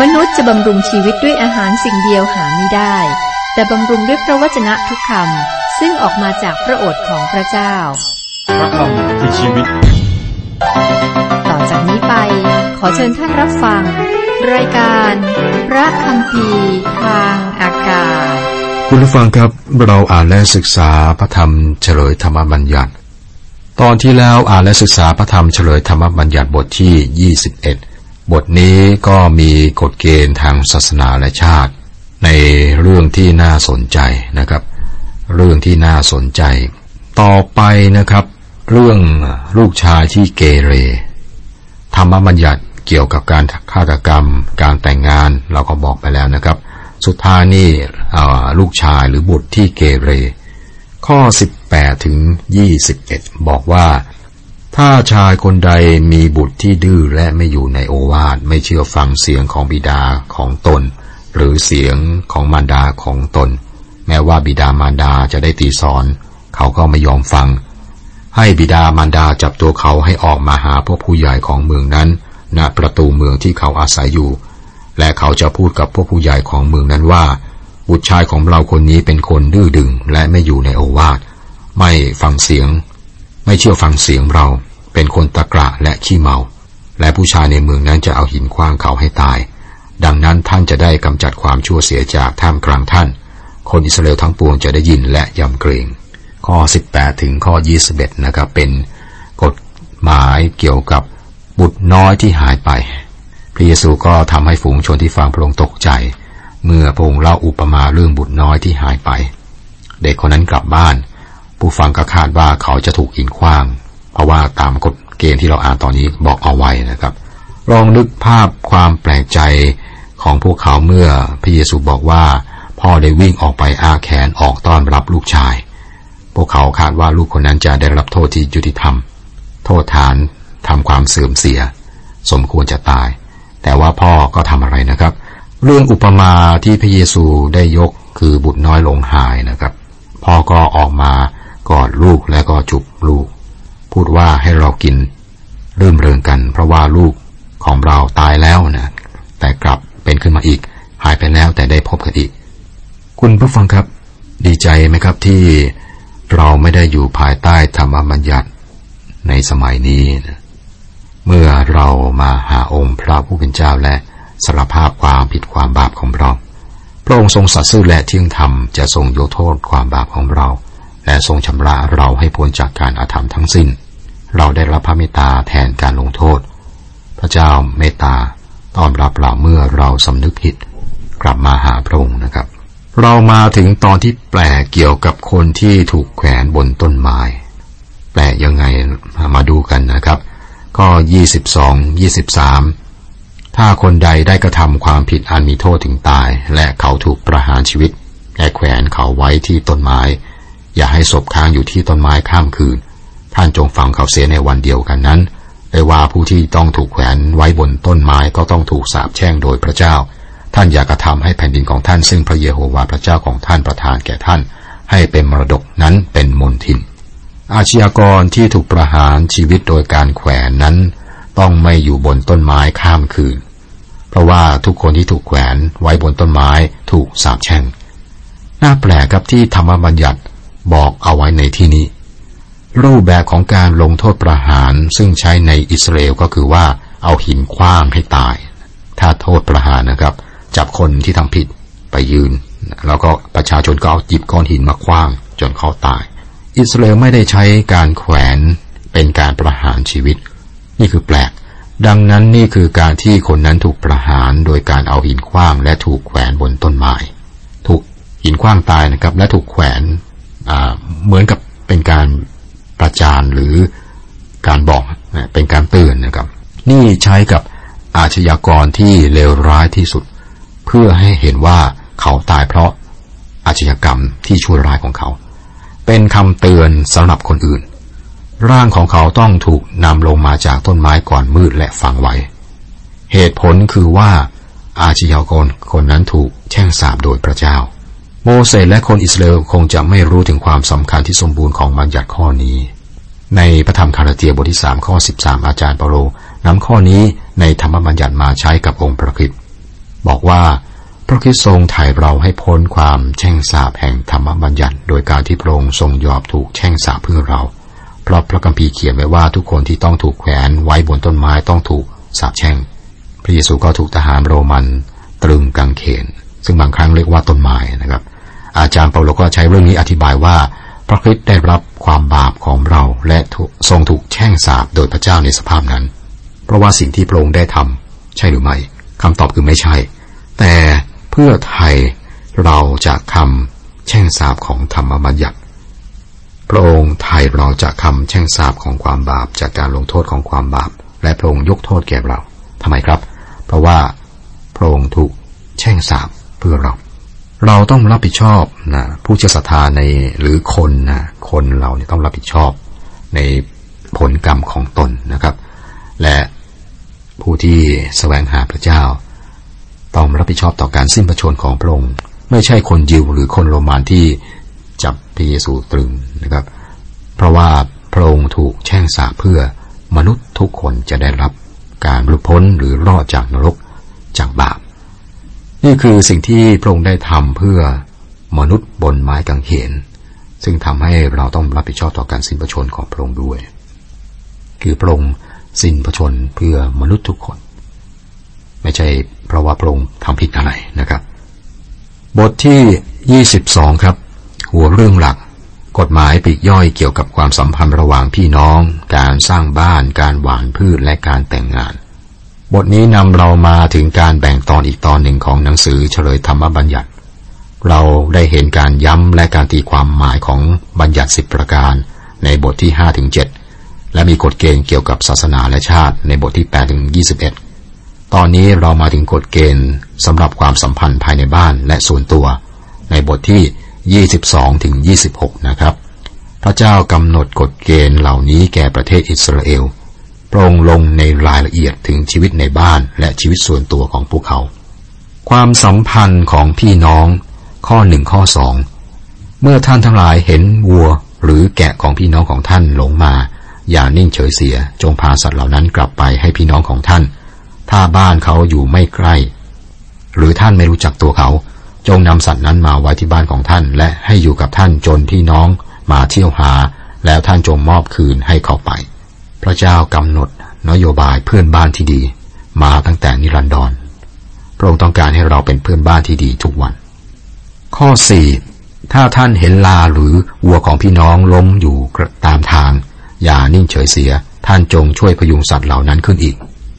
มนุษย์จะบำรุงชีวิตด้วยอาหารสิ่งเดียวหาไม่ได้ แต่บำรุงด้วยพระวจนะทุกคำซึ่งออกมาจากพระโอษฐ์ของพระเจ้า พระคำคือชีวิต ต่อจากนี้ไป ขอเชิญท่านรับฟัง รายการ พระคำพีทางอากาศ คุณผู้ฟังครับเราอ่านและศึกษาพระธรรมเฉลยธรรมบัญญัติ ตอนที่แล้วอ่านและศึกษาพระธรรมเฉลยธรรมบัญญัติบทที่ 21 บทนี้ก็มีกฎเกณฑ์ทางศาสนาและชาติ ในเรื่องที่น่าสนใจนะครับ เรื่องที่น่าสนใจ ต่อไปนะครับ เรื่องลูกชายที่เกเร ธรรมบัญญัติเกี่ยวกับการฆาตกรรม การแต่งงานเราก็บอกไปแล้วนะครับ สุดท้ายนี่ลูกชายหรือบุตรที่เกเร ข้อ 18 ถึง 21 บอกว่า ถ้าชายคนใดมีบุตรที่ดื้อและไม่อยู่ในโอวาทไม่เชื่อฟังเสียงของบิดาของตน หรือเสียงของมารดาของตน แม้ว่าบิดามารดาจะได้ตีสอน เขาก็ไม่ยอมฟัง ให้บิดามารดาจับตัวเขาให้ออกมาหาพวกผู้ใหญ่ของเมืองนั้นณประตูเมืองที่เขาอาศัยอยู่ และเขาจะพูดกับพวกผู้ใหญ่ของเมืองนั้นว่า บุตรชายของเราคนนี้เป็นคนดื้อดึงและไม่อยู่ในโอวาทไม่ฟังเสียง ไม่เชื่อฟังเสียงเรา เป็นคนตะกระและขี้เมา และผู้ชายในเมืองนั้นจะเอาหินคว้างเขาให้ตาย ดังนั้นท่านจะได้กำจัดความชั่วเสียจากท่ามกลางท่าน คนอิสราเอลทั้งปวงจะได้ยินและยำเกรงข้อ 18 ถึงข้อ 21 นะครับ เป็นกฎหมายเกี่ยวกับบุตรน้อยที่หายไป พระเยซูก็ทำให้ฝูงชนที่ฟังพระองค์ตกใจ เมื่อพระองค์เล่าอุปมาเรื่องบุตรน้อยที่หายไป เด็กคนนั้นกลับบ้าน ผู้ฟังก็คาดว่าเขาจะถูกหินขว้าง เพราะว่าตามกฎเกณฑ์ที่เราอ่านตอนนี้บอกเอาไว้นะครับ ลองนึกภาพความแปลกใจของพวกเขาเมื่อพระเยซูบอกว่า พ่อได้วิ่งออกไปอาแขนออกต้อนรับลูกชาย พวกเขาคาดว่าลูกคนนั้นจะได้รับโทษที่ยุติธรรม โทษฐานทำความเสื่อมเสีย สมควรจะตาย แต่ว่าพ่อก็ทำอะไรนะครับ เรื่องอุปมาที่พระเยซูได้ยกคือบุตรน้อยลงหายนะครับ พ่อก็ออกมา กอดลูกและก็จุบลูก พูดว่าให้เรากินรื่มเริงกัน เพราะว่าลูกของเราตายแล้วนะแต่กลับเป็นขึ้นมาอีก หายไปแล้วแต่ได้พบกันอีก คุณผู้ฟังครับ ดีใจไหมครับที่เราไม่ได้อยู่ภายใต้ธรรมบัญญัติในสมัยนี้นะเมื่อเรามาหาองค์พระผู้เป็นเจ้าและสารภาพความผิดความบาปของเรา พระองค์ทรงสัตย์ซื่อและเที่ยงธรรมจะทรงยกโทษความบาปของเรา และทรงชำระเราให้พ้นจากการอาธรรมทั้งสิ้น เราได้รับพระเมตตาแทนการลงโทษ พระเจ้าเมตตาต้อนรับเราเมื่อเราสำนึกผิด กลับมาหาพระองค์นะครับ เรามาถึงตอนที่แปลกเกี่ยวกับคนที่ถูกแขวนบนต้นไม้ แปลกยังไงมาดูกันนะครับ ก็ยี่สิบสองยี่สิบสามถ้าคนใดได้กระทำความผิดอันมีโทษถึงตาย และเขาถูกประหารชีวิตแก่แขวนเขาไว้ที่ต้นไม้ อย่าให้ศพค้างอยู่ที่ต้นไม้ข้ามคืน ท่านจงฟังเขาเสียในวันเดียวกันนั้นได้ว่าผู้ที่ต้องถูกแขวนไว้บนต้นไม้ก็ต้องถูกสาปแช่งโดยพระเจ้า ท่านอย่ากระทำให้แผ่นดินของท่านซึ่งพระเยโฮวาห์พระเจ้าของท่านประทานแก่ท่าน ให้เป็นมรดกนั้นเป็นมนทิน อาชญากรที่ถูกประหารชีวิตโดยการแขวนนั้น ต้องไม่อยู่บนต้นไม้ข้ามคืน เพราะว่าทุกคนที่ถูกแขวนไว้บนต้นไม้ถูกสาปแช่ง น่าแปลกครับที่ธรรมบัญญัติ บอกเอาไว้ในที่นี้ รูปแบบของการลงโทษประหารซึ่งใช้ในอิสราเอลก็คือว่าเอาหินคว้างให้ตาย ถ้าโทษประหารนะครับ จับคนที่ทำผิดไปยืน แล้วก็ประชาชนก็เอาจิบก้อนหินมาคว้างจนเขาตาย อิสราเอลไม่ได้ใช้การแขวนเป็นการประหารชีวิต นี่คือแปลก ดังนั้นนี่คือการที่คนนั้นถูกประหารโดยการเอาหินคว้างและถูกแขวนบนต้นไม้ ถูกหินคว้างตายนะครับ และถูกแขวน เหมือนกับเป็นการประจานหรือการบอกเป็นการเตือนนะครับ นี่ใช้กับอาชญากรที่เลวร้ายที่สุด เพื่อให้เห็นว่าเขาตายเพราะอาชญากรรมที่ชั่วร้ายของเขา เป็นคำเตือนสำหรับคนอื่น ร่างของเขาต้องถูกนำลงมาจากต้นไม้ก่อนมืดและฝังไว้ เหตุผลคือว่าอาชญากรคนนั้นถูกแช่งสาบโดยพระเจ้า โมเสสและคนอิสราเอลคงจะไม่รู้ถึงความสำคัญที่สมบูรณ์ของบัญญัติข้อนี้ ในพระธรรมคาราเตียบทที่สามข้อสิบสามอาจารย์เปาโลนำข้อนี้ในธรรมบัญญัติมาใช้กับองค์พระคริสต์บอกว่าพระคริสต์ทรงไถ่เราให้พ้นความแช่งสาปแห่งธรรมบัญญัติ โดยการที่พระองค์ทรงยอมถูกแช่งสาปเพื่อเรา เพราะพระคัมภีร์เขียนไว้ว่าทุกคนที่ต้องถูกแขวนไว้บนต้นไม้ต้องถูกสาปแช่ง พระเยซูก็ถูกทหารโรมันตรึงกางเขน ซึ่งบางครั้งเรียกว่าต้นไม้นะครับ อาจารย์เปาโลก็ใช้เรื่องนี้อธิบายว่า พระคริสต์ได้รับความบาปของเราและทรงถูกแช่งสาปโดยพระเจ้าในสภาพนั้น เพราะว่าสิ่งที่พระองค์ได้ทำใช่หรือไม่คำตอบคือไม่ใช่ แต่เพื่อไทยเราจากคำแช่งสาบของธรรมบัญญัติพระองค์ไทยเราจากคำแช่งสาบของความบาปจากการลงโทษของความบาป และพระองค์ยกโทษแก่เราทำไมครับ เพราะว่าพระองค์ถูกแช่งสาบ เพื่อเรา เราต้องรับผิดชอบนะผู้เชื่อศรัทธาในหรือคนนะคนเราเนี่ยต้องรับผิดชอบในผลกรรมของตนนะครับ และผู้ที่แสวงหาพระเจ้า ต้องรับผิดชอบต่อการสิ้นพระชนของพระองค์ไม่ใช่คนยิวหรือคนโรมันที่จับพระเยซูตรึงนะครับ เพราะว่าพระองค์ถูกแช่งสาเพื่อมนุษย์ทุกคนจะได้รับการหลุดพ้นหรือรอดจากนรกจากบาป นี่คือสิ่งที่พระองค์ได้ทำเพื่อมนุษย์บนไม้กางเขนซึ่งทำให้เราต้องรับผิดชอบต่อการสิ้นพระชนของพระองค์ด้วย คือพระองค์สิ้นพระชนเพื่อมนุษย์ทุกคน ไม่ใช่เพราะว่าพระองค์ทำผิดอะไรนะครับ บทที่ 22 ครับ หัวเรื่องหลัก กฎหมายปีกย่อยเกี่ยวกับความสัมพันธ์ระหว่างพี่น้อง การสร้างบ้าน การหว่านพืชและการแต่งงาน บทนี้นำเรามาถึงการแบ่งตอนอีกตอนหนึ่งของหนังสือเฉลยธรรมบัญญัติ เราได้เห็นการย้ำและการตีความหมายของบัญญัติสิบประการ ในบทที่5ถึง7และมีกฎเกณฑ์เกี่ยวกับศาสนาและชาติในบทที่8ถึง21ตอนนี้เรามาถึงกฎเกณฑ์สำหรับความสัมพันธ์ภายในบ้านและส่วนตัว ในบทที่22ถึง26นะครับ พระเจ้ากำหนดกฎเกณฑ์เหล่านี้แก่ประเทศอิสราเอล โปรงลงในรายละเอียดถึงชีวิตในบ้านและชีวิตส่วนตัวของพวกเขา ความสัมพันธ์ของพี่น้อง ข้อหนึ่งข้อสองเมื่อท่านทั้งหลายเห็นวัวหรือแกะของพี่น้องของท่านหลงมา อย่านิ่งเฉยเสีย จงพาสัตว์เหล่านั้นกลับไปให้พี่น้องของท่าน ถ้าบ้านเขาอยู่ไม่ใกล้ หรือท่านไม่รู้จักตัวเขา จงนำสัตว์นั้นมาไว้ที่บ้านของท่าน และให้อยู่กับท่านจนที่น้องมาเที่ยวหา แล้วท่านจงมอบคืนให้เขาไป พระเจ้ากำหนดนโยบายเพื่อนบ้านที่ดี มาตั้งแต่นิรันดร พระองค์ต้องการให้เราเป็นเพื่อนบ้านที่ดีทุกวัน ข้อสี่ถ้าท่านเห็นลาหรือวัวของพี่น้องล้มอยู่ตามทาง อย่านิ่งเฉยเสีย ท่านจงช่วยพยุงสัตว์เหล่านั้นขึ้นอีก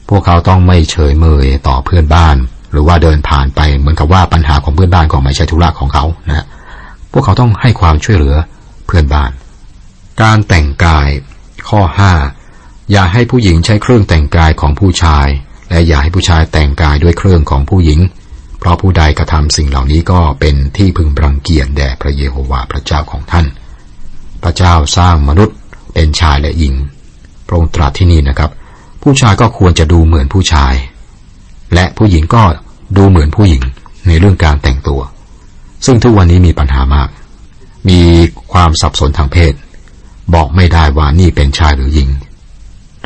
พวกเขาต้องไม่เฉยเมยต่อเพื่อนบ้าน หรือว่าเดินผ่านไปเหมือนกับว่าปัญหาของเพื่อนบ้านก็ไม่ใช่ธุระของเขานะพวกเขาต้องให้ความช่วยเหลือเพื่อนบ้าน การแต่งกายข้อห้า อย่าให้ผู้หญิงใช้เครื่องแต่งกายของผู้ชาย และอย่าให้ผู้ชายแต่งกายด้วยเครื่องของผู้หญิง เพราะผู้ใดกระทำสิ่งเหล่านี้ก็เป็นที่พึงรังเกียจแด่พระเยโฮวาห์พระเจ้าของท่าน พระเจ้าสร้างมนุษย์เป็นชายและหญิงพระองค์ตรัสที่นี่นะครับ ผู้ชายก็ควรจะดูเหมือนผู้ชาย และผู้หญิงก็ดูเหมือนผู้หญิงในเรื่องการแต่งตัว ซึ่งทุกวันนี้มีปัญหามาก มีความสับสนทางเพศ บอกไม่ได้ว่านี่เป็นชายหรือหญิง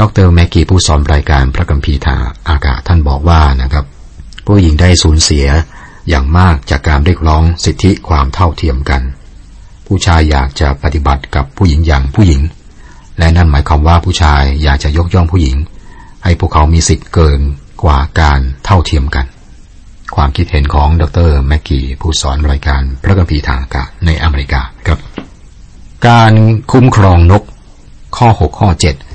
ดรแม็กกี้ผู้สอนรายการพระกัมพีทาอากาศท่านบอกว่านะครับ ผู้หญิงได้สูญเสียอย่างมากจากการเรียกร้องสิทธิความเท่าเทียมกัน ผู้ชายอยากจะปฏิบัติกับผู้หญิงอย่างผู้หญิง และนั่นหมายความว่าผู้ชายอยากจะยกย่องผู้หญิง ให้พวกเขามีสิทธิ์เกินกว่าการเท่าเทียมกัน ความคิดเห็นของดรแม็กกี้ผู้สอนรายการพระกัมภีร์ทางอากาศในอเมริกาครับ การคุ้มครองนกข้อ 6 ข้อ 7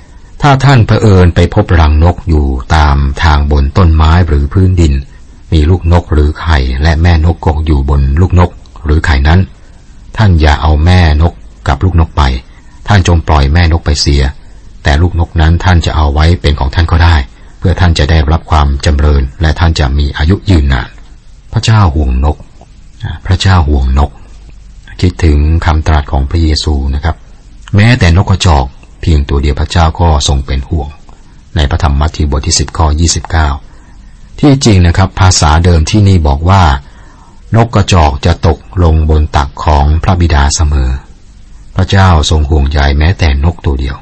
ถ้าท่านเผอิญไปพบรังนกอยู่ตามทางบนต้นไม้หรือพื้นดิน มีลูกนกหรือไข่และแม่นกกกอยู่บนลูกนกหรือไข่นั้น ท่านอย่าเอาแม่นกกับลูกนกไป ท่านจงปล่อยแม่นกไปเสีย แต่ลูกนกนั้นท่านจะเอาไว้เป็นของท่านก็ได้ เพื่อท่านจะได้รับความจำเริญ และท่านจะมีอายุยืนนาน พระเจ้าห่วงนก พระเจ้าห่วงนก คิดถึงคำตรัสของพระเยซูนะครับ แม้แต่นกกระจอก เพียงตัวเดียวพระเจ้าก็ทรงเป็นห่วง ในพระธรรมมัทธิวบทที่ 10 ข้อ 29 ที่จริงนะครับ ภาษาเดิมที่นี่บอกว่า นกกระจอกจะตกลงบนตักของพระบิดาเสมอ พระเจ้าทรงห่วงใยแม้แต่นกตัวเดียว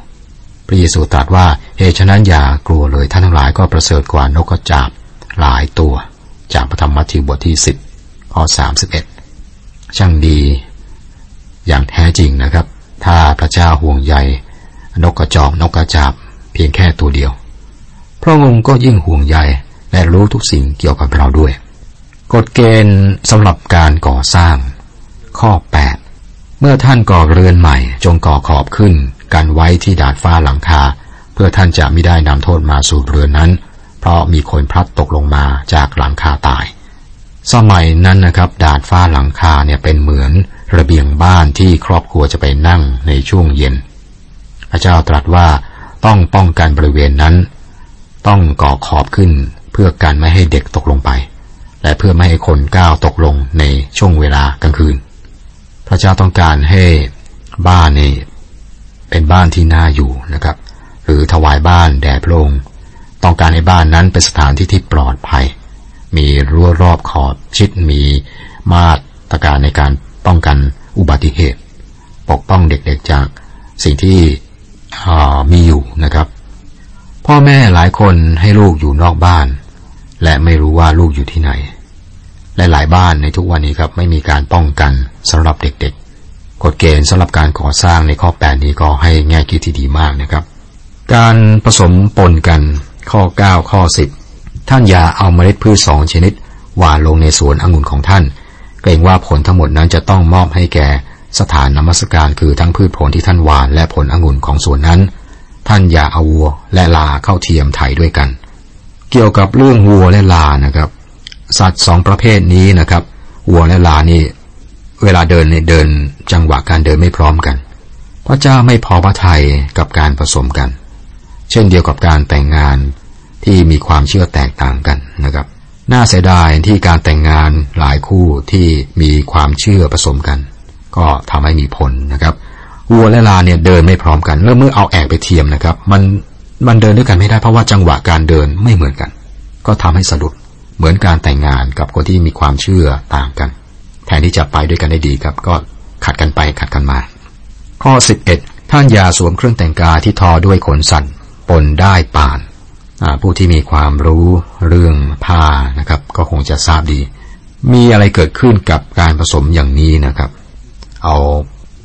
พระเยซูตรัสว่าเหตุฉะนั้นอย่ากลัวเลยท่านทั้งหลายก็ประเสริฐกว่านกกระจาบหลายตัว จากพระธรรมมัทธิวบทที่ 10 ข้อ 31 ช่างดีอย่างแท้จริงนะครับ ถ้าพระเจ้าห่วงใย นกกระจอกนกกระจาบ เพียงแค่ตัวเดียว พระองค์ก็ยิ่งห่วงใยและรู้ทุกสิ่งเกี่ยวกับเราด้วย กฎเกณฑ์สำหรับการก่อสร้าง ข้อ 8 เมื่อท่านก่อเรือนใหม่ จงก่อขอบขึ้น กันไว้ที่ดาดฟ้าหลังคา เพื่อท่านจะไม่ได้นำโทษมาสู่เรือนนั้น เพราะมีคนพลัดตกลงมาจากหลังคาตาย สมัยนั้นนะครับ ดาดฟ้าหลังคาเนี่ยเป็นเหมือนระเบียงบ้านที่ครอบครัวจะไปนั่งในช่วงเย็น พระเจ้าตรัสว่าต้องป้องกันบริเวณนั้น ต้องก่อขอบขึ้นเพื่อการไม่ให้เด็กตกลงไป และเพื่อไม่ให้คนก้าวตกลงในช่วงเวลากลางคืน พระเจ้าต้องการให้บ้านนี่เป็นบ้านที่น่าอยู่นะครับ หรือถวายบ้านแด่พระองค์ต้องการให้บ้านนั้นเป็นสถานที่ที่ปลอดภัย มีรั้วรอบขอบชิดมีมาตรการในการป้องกันอุบัติเหตุ ปกป้องเด็กๆจากสิ่งที่ มีอยู่นะครับ พ่อแม่หลายคนให้ลูกอยู่นอกบ้าน และไม่รู้ว่าลูกอยู่ที่ไหน และหลายบ้านในทุกวันนี้ครับไม่มีการป้องกันสำหรับเด็กๆ กฎเกณฑ์สำหรับการก่อสร้างในข้อ8นี้ก็ให้แง่คิดที่ดีมากนะครับ การผสมปนกันข้อ 9 ข้อ 10 ท่านอย่าเอาเมล็ดพืชสองชนิดหว่านลงในสวนองุ่นของท่าน เกรงว่าผลทั้งหมดนั้นจะต้องมอบให้แก่ สถานนมัสการคือทั้งพืชผลที่ท่านหวานและผลองุ่นของสวนนั้น ท่านอย่าเอาวัวและลาเข้าเทียมไถด้วยกัน เกี่ยวกับเรื่องวัวและลานะครับ สัตว์สองประเภทนี้นะครับวัวและลานี่เวลาเดินในเดินจังหวะการเดินไม่พร้อมกัน พระเจ้าไม่พอพระทัยกับการผสมกัน เช่นเดียวกับการแต่งงานที่มีความเชื่อแตกต่างกันนะครับ น่าเสียดายที่การแต่งงานหลายคู่ที่มีความเชื่อผสมกัน ก็ทำให้มีผลนะครับวัวและลาเนี่ยเดินไม่พร้อมกันแล้วเมื่อเอาแอกไปเทียมนะครับ มันมันเดินด้วยกันไม่ได้เพราะว่าจังหวะการเดินไม่เหมือนกัน ก็ทำให้สะดุดเหมือนการแต่งงานกับคนที่มีความเชื่อต่างกัน แทนที่จะไปด้วยกันได้ดีครับ ก็ขัดกันไปขัดกันมา ข้อ 11 ท่านอย่าสวมเครื่องแต่งกายที่ทอด้วยขนสัตว์ปนได้ป่านผู้ที่มีความรู้เรื่องผ้านะครับ ก็คงจะทราบดี มีอะไรเกิดขึ้นกับการผสมอย่างนี้นะครับ เอา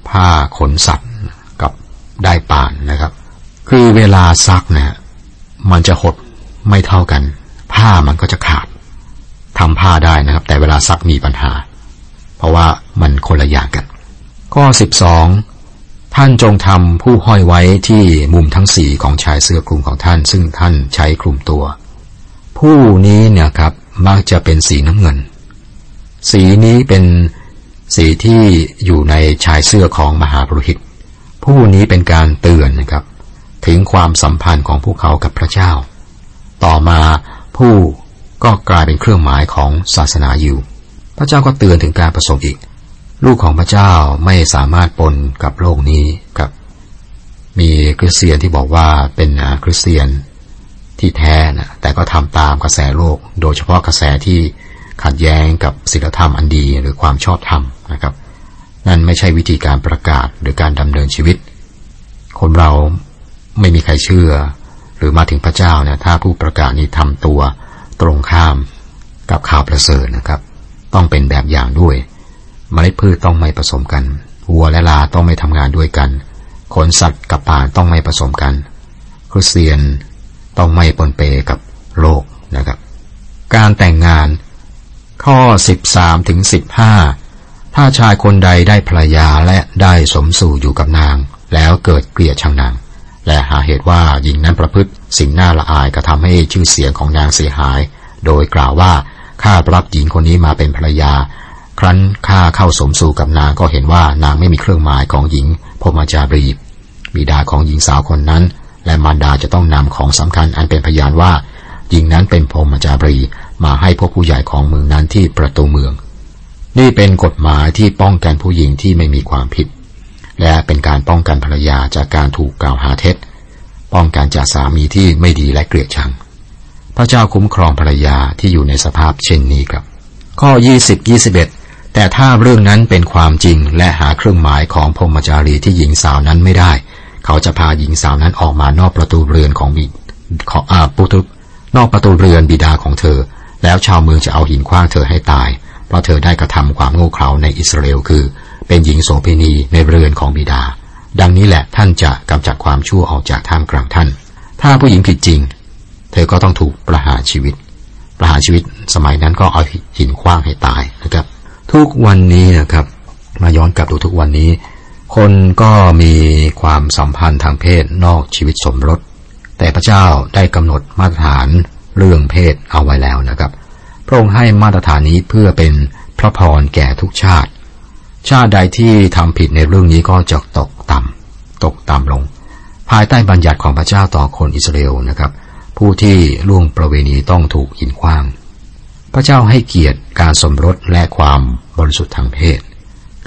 ผ้าขนสัตว์กับได้ป่านนะครับ คือเวลาซักเนี่ยมันจะหดไม่เท่ากัน ผ้ามันก็จะขาดทำผ้าได้นะครับ แต่เวลาซักมีปัญหา เพราะว่ามันคนละอย่างกัน ข้อสิบสองท่านจงทำผู้ห้อยไว้ที่มุมทั้งสี่ของชายเสื้อคลุมของท่าน ซึ่งท่านใช้คลุมตัว ผู้นี้เนี่ยครับมักจะเป็นสีน้ำเงิน สีนี้เป็น สีที่อยู่ในชายเสื้อของมหาปรุหิต ผู้นี้เป็นการเตือนนะครับ ถึงความสัมพันธ์ของพวกเขากับพระเจ้า ต่อมาผู้ก็กลายเป็นเครื่องหมายของศาสนาอยู่ พระเจ้าก็เตือนถึงการผสมอีก ลูกของพระเจ้าไม่สามารถปนกับโลกนี้ครับ มีคริสเตียนที่บอกว่าเป็นคริสเตียนที่แท้นะแต่ก็ทำตามกระแสโลก โดยเฉพาะกระแสที่ขัดแย้งกับศีลธรรมอันดีหรือความชอบธรรม นะครับ นั่นไม่ใช่วิธีการประกาศหรือการดำเนินชีวิต คนเราไม่มีใครเชื่อ หรือมาถึงพระเจ้าเนี่ยถ้าผู้ประกาศนี้ทำตัวตรงข้ามกับข่าวประเสริฐนะครับ ต้องเป็นแบบอย่างด้วยเมล็ดพืชต้องไม่ผสมกันวัวและลาต้องไม่ทำงานด้วยกันขนสัตว์กับป่าต้องไม่ผสมกัน คริสเตียนต้องไม่ปนเปกับโลกนะครับ การแต่งงานข้อ 13ถึง15 ถ้าชายคนใดได้ภรรยาและได้สมสู่อยู่กับนาง แล้วเกิดเกลียดชังนาง และหาเหตุว่าหญิงนั้นประพฤติสิ่งน่าละอายกระทำให้ชื่อเสียงของนางเสียหาย โดยกล่าวว่าข้ารับหญิงคนนี้มาเป็นภรรยา ครั้นข้าเข้าสมสู่กับนางก็เห็นว่านางไม่มีเครื่องหมายของหญิงพมจารีบิดาของหญิงสาวคนนั้น และมารดาจะต้องนำของสำคัญอันเป็นพยานว่าหญิงนั้นเป็นพมจารีมาให้พวกผู้ใหญ่ของเมืองนั้นที่ประตูเมือง นี่เป็นกฎหมายที่ป้องกันผู้หญิงที่ไม่มีความผิด และเป็นการป้องกันภรรยาจากการถูกกล่าวหาเท็จ ป้องกันจากสามีที่ไม่ดีและเกลียดชัง พระเจ้าคุ้มครองภรรยาที่อยู่ในสภาพเช่นนี้ครับ ข้อ 20 21 แต่ถ้าเรื่องนั้นเป็นความจริงและหาเครื่องหมายของพรมจารีที่หญิงสาวนั้นไม่ได้ เขาจะพาหญิงสาวนั้นออกมานอกประตูเรือนของบิของอาปุตุนอกประตูเรือนบิดาของเธอ แล้วชาวเมืองจะเอาหินคว้างเธอให้ตาย เพราะเธอได้กระทำความโง่เขลาในอิสราเอลคือ เป็นหญิงโสเภณีในเรือนของบิดา ดังนี้แหละท่านจะกำจัดความชั่วออกจากท่ามกลางท่าน ถ้าผู้หญิงผิดจริง เธอก็ต้องถูกประหารชีวิต ประหารชีวิตสมัยนั้นก็เอาหินคว้างให้ตายนะครับ ทุกวันนี้นะครับ มาย้อนกลับดูทุกวันนี้ คนก็มีความสัมพันธ์ทางเพศนอกชีวิตสมรส แต่พระเจ้าได้กำหนดมาตรฐานเรื่องเพศเอาไว้แล้วนะครับ พระองค์ให้มาตรฐานนี้เพื่อเป็นพระพรแก่ทุกชาติ ชาติใดที่ทำผิดในเรื่องนี้ก็จะตกต่ำตกต่ำลง ภายใต้บัญญัติของพระเจ้าต่อคนอิสราเอลนะครับ ผู้ที่ล่วงประเวณีต้องถูกหินขว้าง พระเจ้าให้เกียรติการสมรสและความบริสุทธิ์ทางเพศ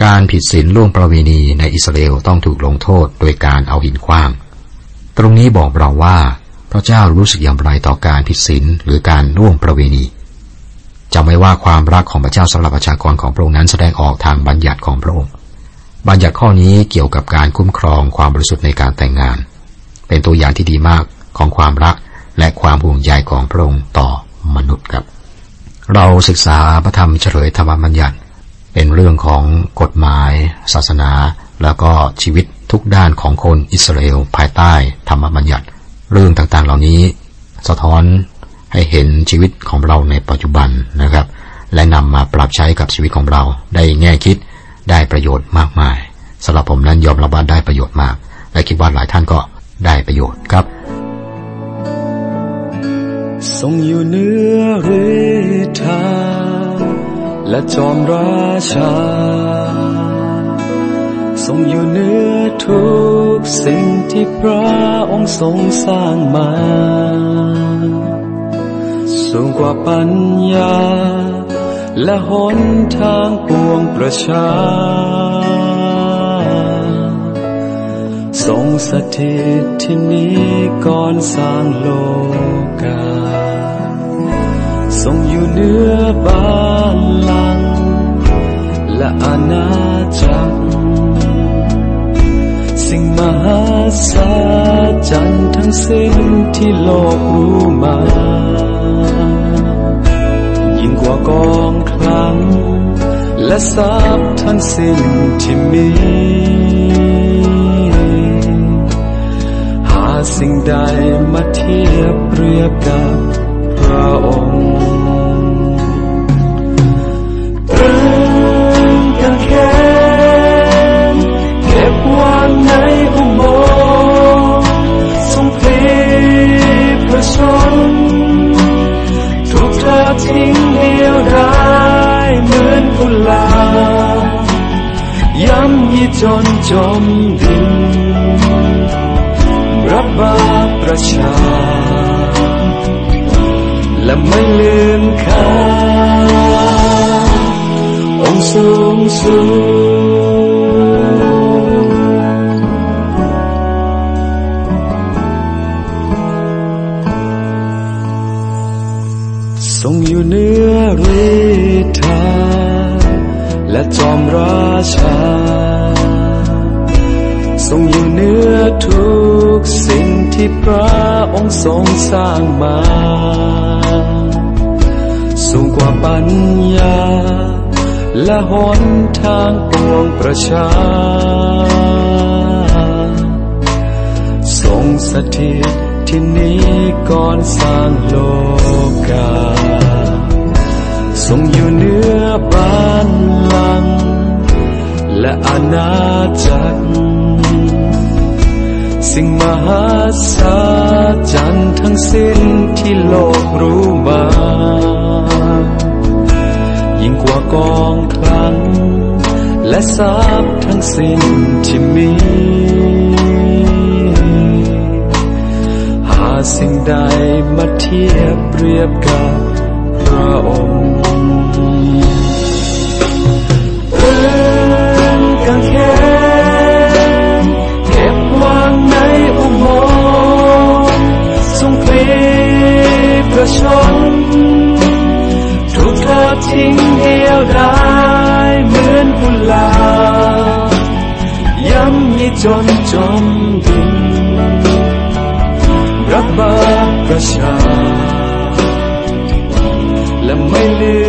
การผิดศีลล่วงประเวณีในอิสราเอลต้องถูกลงโทษโดยการเอาหินขว้าง ตรงนี้บอกเราว่าพระเจ้ารู้สึกอย่างไรต่อการผิดศีลหรือการล่วงประเวณี จำไว้ว่าความรักของพระเจ้าสำหรับประชากรของพระองค์นั้นแสดงออกทางบัญญัติของพระองค์ บัญญัติข้อนี้เกี่ยวกับการคุ้มครองความบริสุทธิ์ในการแต่งงาน เป็นตัวอย่างที่ดีมากของความรักและความห่วงใยของพระองค์ต่อมนุษย์ครับ เราศึกษาพระธรรมเฉลยธรรมบัญญัติ เป็นเรื่องของกฎหมาย ศาสนา แล้วก็ชีวิตทุกด้านของคนอิสราเอลภายใต้ธรรมบัญญัติ เรื่องต่างๆ เหล่านี้ สะท้อน ให้เห็นชีวิตของเราในปัจจุบันนะครับ และนำมาปรับใช้กับชีวิตของเรา ได้แง่คิดได้ประโยชน์มากมายสำหรับผมนั้นยอมรับว่าได้ประโยชน์มาก และคิดว่าหลายท่านก็ได้ประโยชน์ครับทรงอยู่เนื้อเรธาและจอมราชา ทรงอยู่เหนือทุกสิ่งที่พระองค์ทรงสร้างมา สูงกว่าปัญญา และหนทางปวงประชา ทรงสถิตที่นี้ก่อนสร้างโลกา ทรงอยู่เหนือบาลัง และอาณาจักร สิ่งมหัศจรรย์ทั้งสิ้นที่โลกรู้มา ยิ่งกว่ากองคลัง และทรัพย์ทั้งสิ้นที่มี หาสิ่งใดมาเทียบเปรียบกับพระองค์ สุดทรงอยู่เนื้อฤทธาและจอมราชาทรงอยู่เนื้อทุกสิ่งที่พระองค์ทรงสร้างมา สูงกว่าปัญญา และหนทางปวงประชา ทรงสถิตที่นี้ก่อนสร้างโลกา ทรงอยู่เนื้อบานลัง และอาณาจักร สิ่งมหัศจรรย์ทั้งสิ้นที่โลกรู้มา ยิ่งกว่ากองคลัง และทรัพย์ทั้งสิ้นที่มี หาสิ่งใดมาเทียบเปรียบกับพระองค์เพื่องกันแค่ จนจมดินรับบาประชา และไม่ลืม